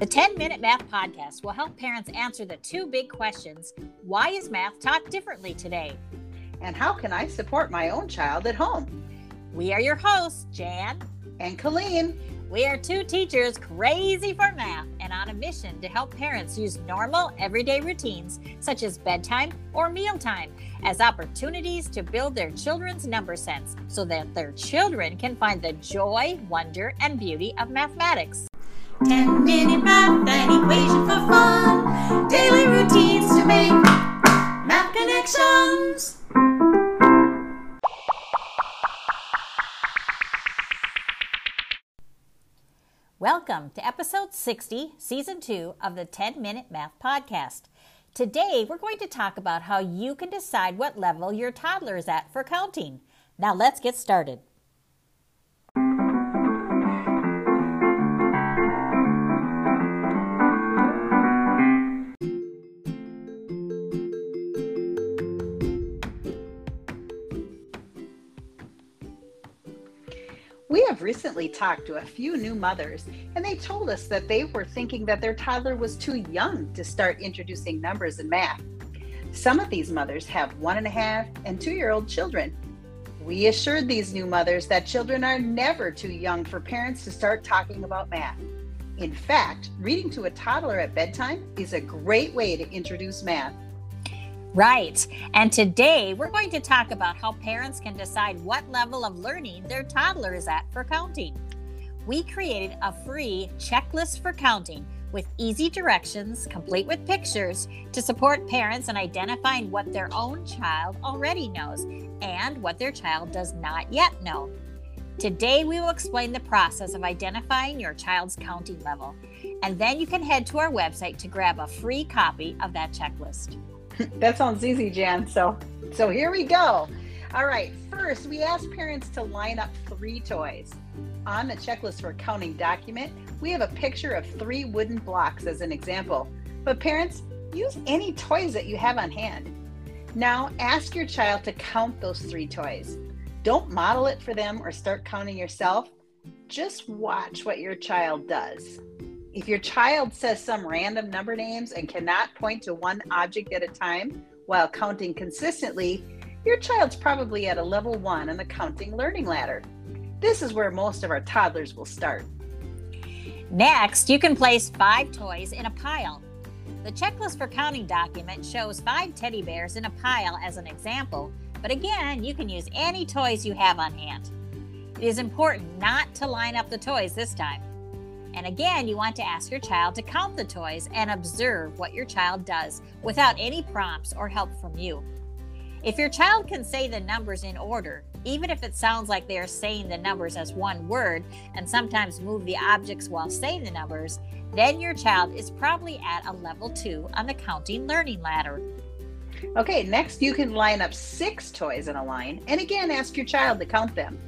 The 10 Minute Math Podcast will help parents answer the two big questions Why is math taught differently today? And how can I support my own child at home? We are your hosts, Jan and Colleen. We are two teachers crazy for math and on a mission to help parents use normal everyday routines such as bedtime or mealtime as opportunities to build their children's number sense so that their children can find the joy, wonder, and beauty of mathematics. 10 minute math and equation for fun. Daily routines to make math connections. Welcome to episode 60, season 2 of the 10 Minute Math Podcast. Today, we're going to talk about how you can decide what level your toddler is at for counting. Now, let's get started. We have recently talked to a few new mothers, and they told us that they were thinking that their toddler was too young to start introducing numbers and math. Some of these mothers have one and a half and two year old children. We assured these new mothers that children are never too young for parents to start talking about math. In fact, reading to a toddler at bedtime is a great way to introduce math. Right. And today we're going to talk about how parents can decide what level of learning their toddler is at for counting. We created a free checklist for counting with easy directions, complete with pictures, to support parents in identifying what their own child already knows and what their child does not yet know. Today, we will explain the process of identifying your child's counting level, and then you can head to our website to grab a free copy of that checklist. that sounds easy, Jan. So, so here we go. All right. First, we ask parents to line up three toys. On the checklist for counting document, we have a picture of three wooden blocks as an example. But parents, use any toys that you have on hand. Now, ask your child to count those three toys. Don't model it for them or start counting yourself. Just watch what your child does. If your child says some random number names and cannot point to one object at a time while counting consistently, your child's probably at a level one on the counting learning ladder. This is where most of our toddlers will start. Next, you can place five toys in a pile. The checklist for counting document shows five teddy bears in a pile as an example, but again, you can use any toys you have on hand. It is important not to line up the toys this time. And again, you want to ask your child to count the toys and observe what your child does without any prompts or help from you. If your child can say the numbers in order, even if it sounds like they are saying the numbers as one word and sometimes move the objects while saying the numbers, then your child is probably at a level two on the counting learning ladder. Okay, next you can line up six toys in a line and again ask your child to count them.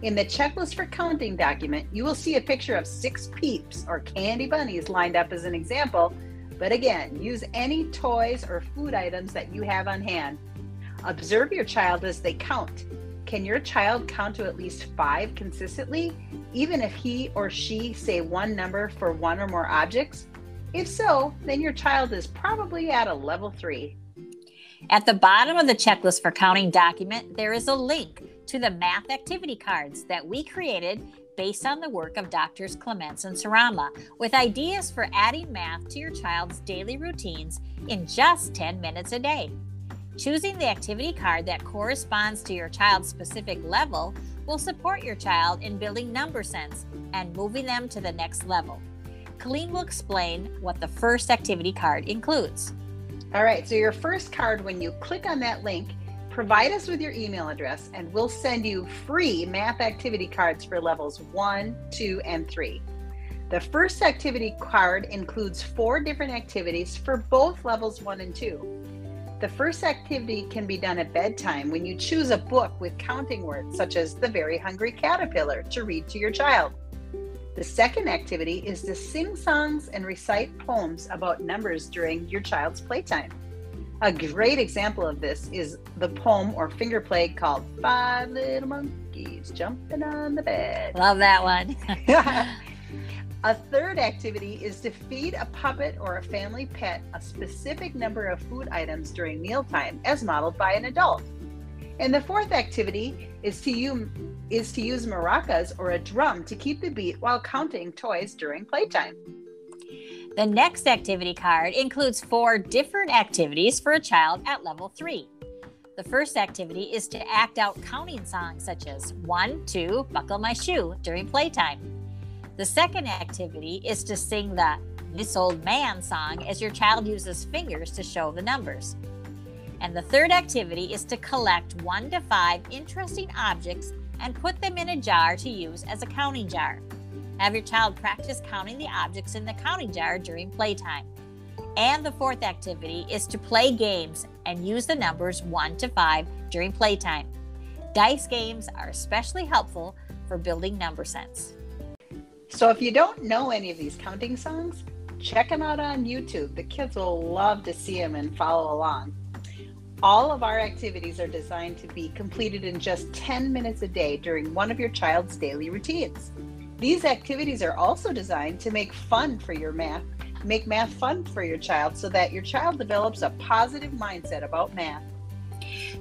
In the checklist for counting document, you will see a picture of six peeps or candy bunnies lined up as an example. But again, use any toys or food items that you have on hand. Observe your child as they count. Can your child count to at least five consistently, even if he or she say one number for one or more objects? If so, then your child is probably at a level three. At the bottom of the checklist for counting document, there is a link to the math activity cards that we created based on the work of Doctors Clements and Sarama, with ideas for adding math to your child's daily routines in just 10 minutes a day. Choosing the activity card that corresponds to your child's specific level will support your child in building number sense and moving them to the next level. Colleen will explain what the first activity card includes. All right, so your first card, when you click on that link, Provide us with your email address and we'll send you free math activity cards for levels one, two, and three. The first activity card includes four different activities for both levels one and two. The first activity can be done at bedtime when you choose a book with counting words such as The Very Hungry Caterpillar to read to your child. The second activity is to sing songs and recite poems about numbers during your child's playtime. A great example of this is the poem or finger play called Five Little Monkeys Jumping on the Bed. Love that one. A third activity is to feed a puppet or a family pet a specific number of food items during mealtime as modeled by an adult. And the fourth activity is to is to use maracas or a drum to keep the beat while counting toys during playtime. The next activity card includes four different activities for a child at level three. The first activity is to act out counting songs such as one, two, buckle my shoe during playtime. The second activity is to sing the This Old Man song as your child uses fingers to show the numbers. And the third activity is to collect one to five interesting objects and put them in a jar to use as a counting jar. Have your child practice counting the objects in the counting jar during playtime. And the fourth activity is to play games and use the numbers 1 to 5 during playtime. Dice games are especially helpful for building number sense. So if you don't know any of these counting songs, check them out on YouTube. The kids will love to see them and follow along. All of our activities are designed to be completed in just 10 minutes a day during one of your child's daily routines. These activities are also designed to make fun for your math, make math fun for your child so that your child develops a positive mindset about math.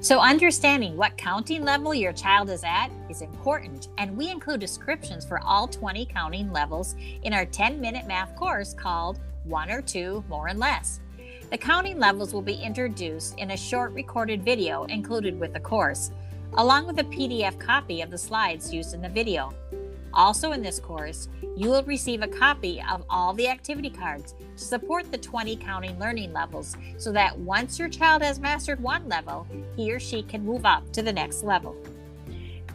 So, understanding what counting level your child is at is important, and we include descriptions for all 20 counting levels in our 10 minute math course called One or Two, More and Less. The counting levels will be introduced in a short recorded video included with the course, along with a PDF copy of the slides used in the video. Also, in this course, you will receive a copy of all the activity cards to support the 20 counting learning levels so that once your child has mastered one level, he or she can move up to the next level.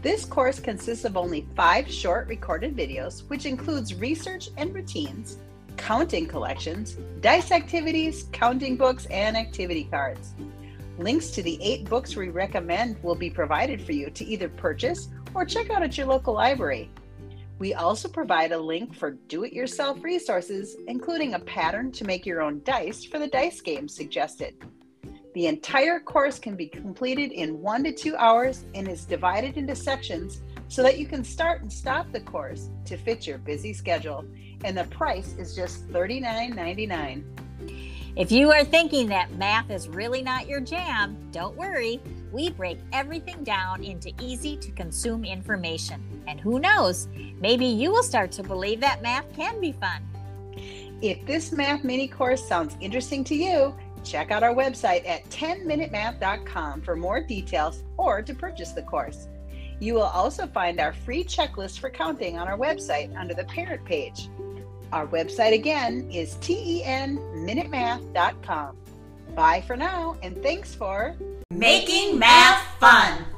This course consists of only five short recorded videos, which includes research and routines, counting collections, dice activities, counting books, and activity cards. Links to the eight books we recommend will be provided for you to either purchase or check out at your local library. We also provide a link for do it yourself resources, including a pattern to make your own dice for the dice game suggested. The entire course can be completed in one to two hours and is divided into sections so that you can start and stop the course to fit your busy schedule. And the price is just $39.99. If you are thinking that math is really not your jam, don't worry. We break everything down into easy to consume information. And who knows, maybe you will start to believe that math can be fun. If this math mini course sounds interesting to you, check out our website at 10minutemath.com for more details or to purchase the course. You will also find our free checklist for counting on our website under the parent page. Our website again is tenminutemath.com. Bye for now, and thanks for Making math fun.